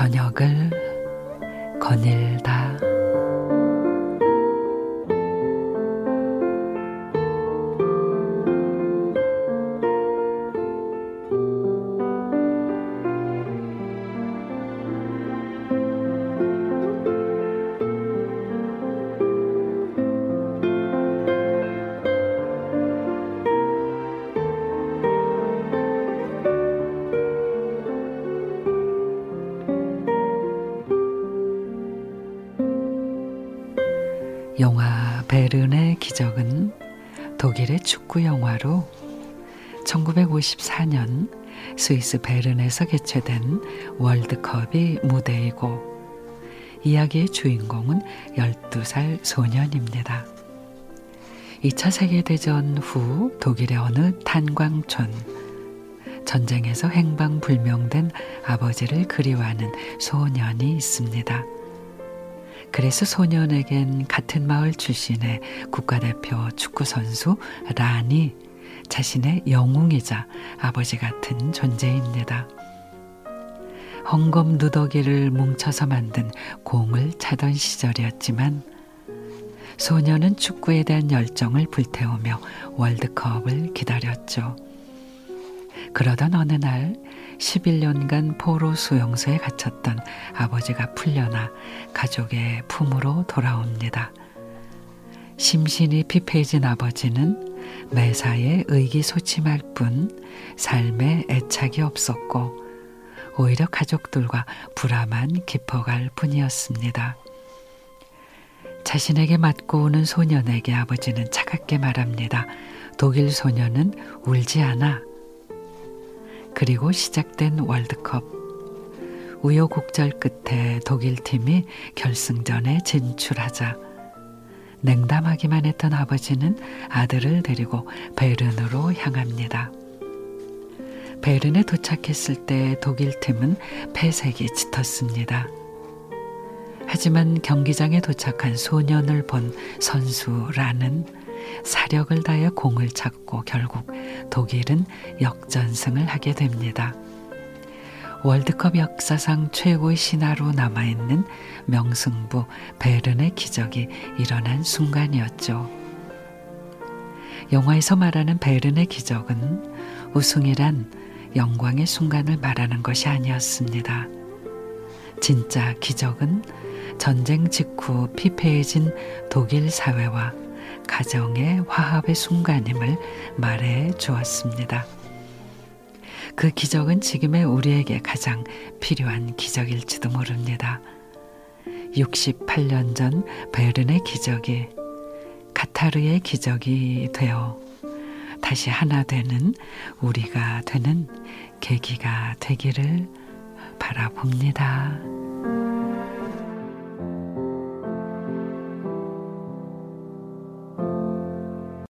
저녁을 거닐다. 영화 베른의 기적은 독일의 축구 영화로 1954년 스위스 베른에서 개최된 월드컵이 무대이고 이야기의 주인공은 12살 소년입니다. 2차 세계대전 후 독일의 어느 탄광촌 전쟁에서 행방불명된 아버지를 그리워하는 소년이 있습니다. 그래서 소년에겐 같은 마을 출신의 국가대표 축구선수 란이 자신의 영웅이자 아버지 같은 존재입니다. 헝겊 누더기를 뭉쳐서 만든 공을 차던 시절이었지만 소년은 축구에 대한 열정을 불태우며 월드컵을 기다렸죠. 그러던 어느 날 11년간 포로 수용소에 갇혔던 아버지가 풀려나 가족의 품으로 돌아옵니다. 심신이 피폐해진 아버지는 매사에 의기소침할 뿐 삶에 애착이 없었고 오히려 가족들과 불화만 깊어갈 뿐이었습니다. 자신에게 맞고 오는 소년에게 아버지는 차갑게 말합니다. 독일 소년은 울지 않아. 그리고 시작된 월드컵. 우여곡절 끝에 독일 팀이 결승전에 진출하자 냉담하기만 했던 아버지는 아들을 데리고 베른으로 향합니다. 베른에 도착했을 때 독일 팀은 패색이 짙었습니다. 하지만 경기장에 도착한 소년을 본 선수라는 사력을 다해 공을 찾고 결국 독일은 역전승을 하게 됩니다. 월드컵 역사상 최고의 신화로 남아있는 명승부 베른의 기적이 일어난 순간이었죠. 영화에서 말하는 베른의 기적은 우승이란 영광의 순간을 말하는 것이 아니었습니다. 진짜 기적은 전쟁 직후 피폐해진 독일 사회와 가정의 화합의 순간임을 말해 주었습니다. 그 기적은 지금의 우리에게 가장 필요한 기적일지도 모릅니다. 68년 전 베른의 기적이 카타르의 기적이 되어 다시 하나 되는 우리가 되는 계기가 되기를 바라봅니다.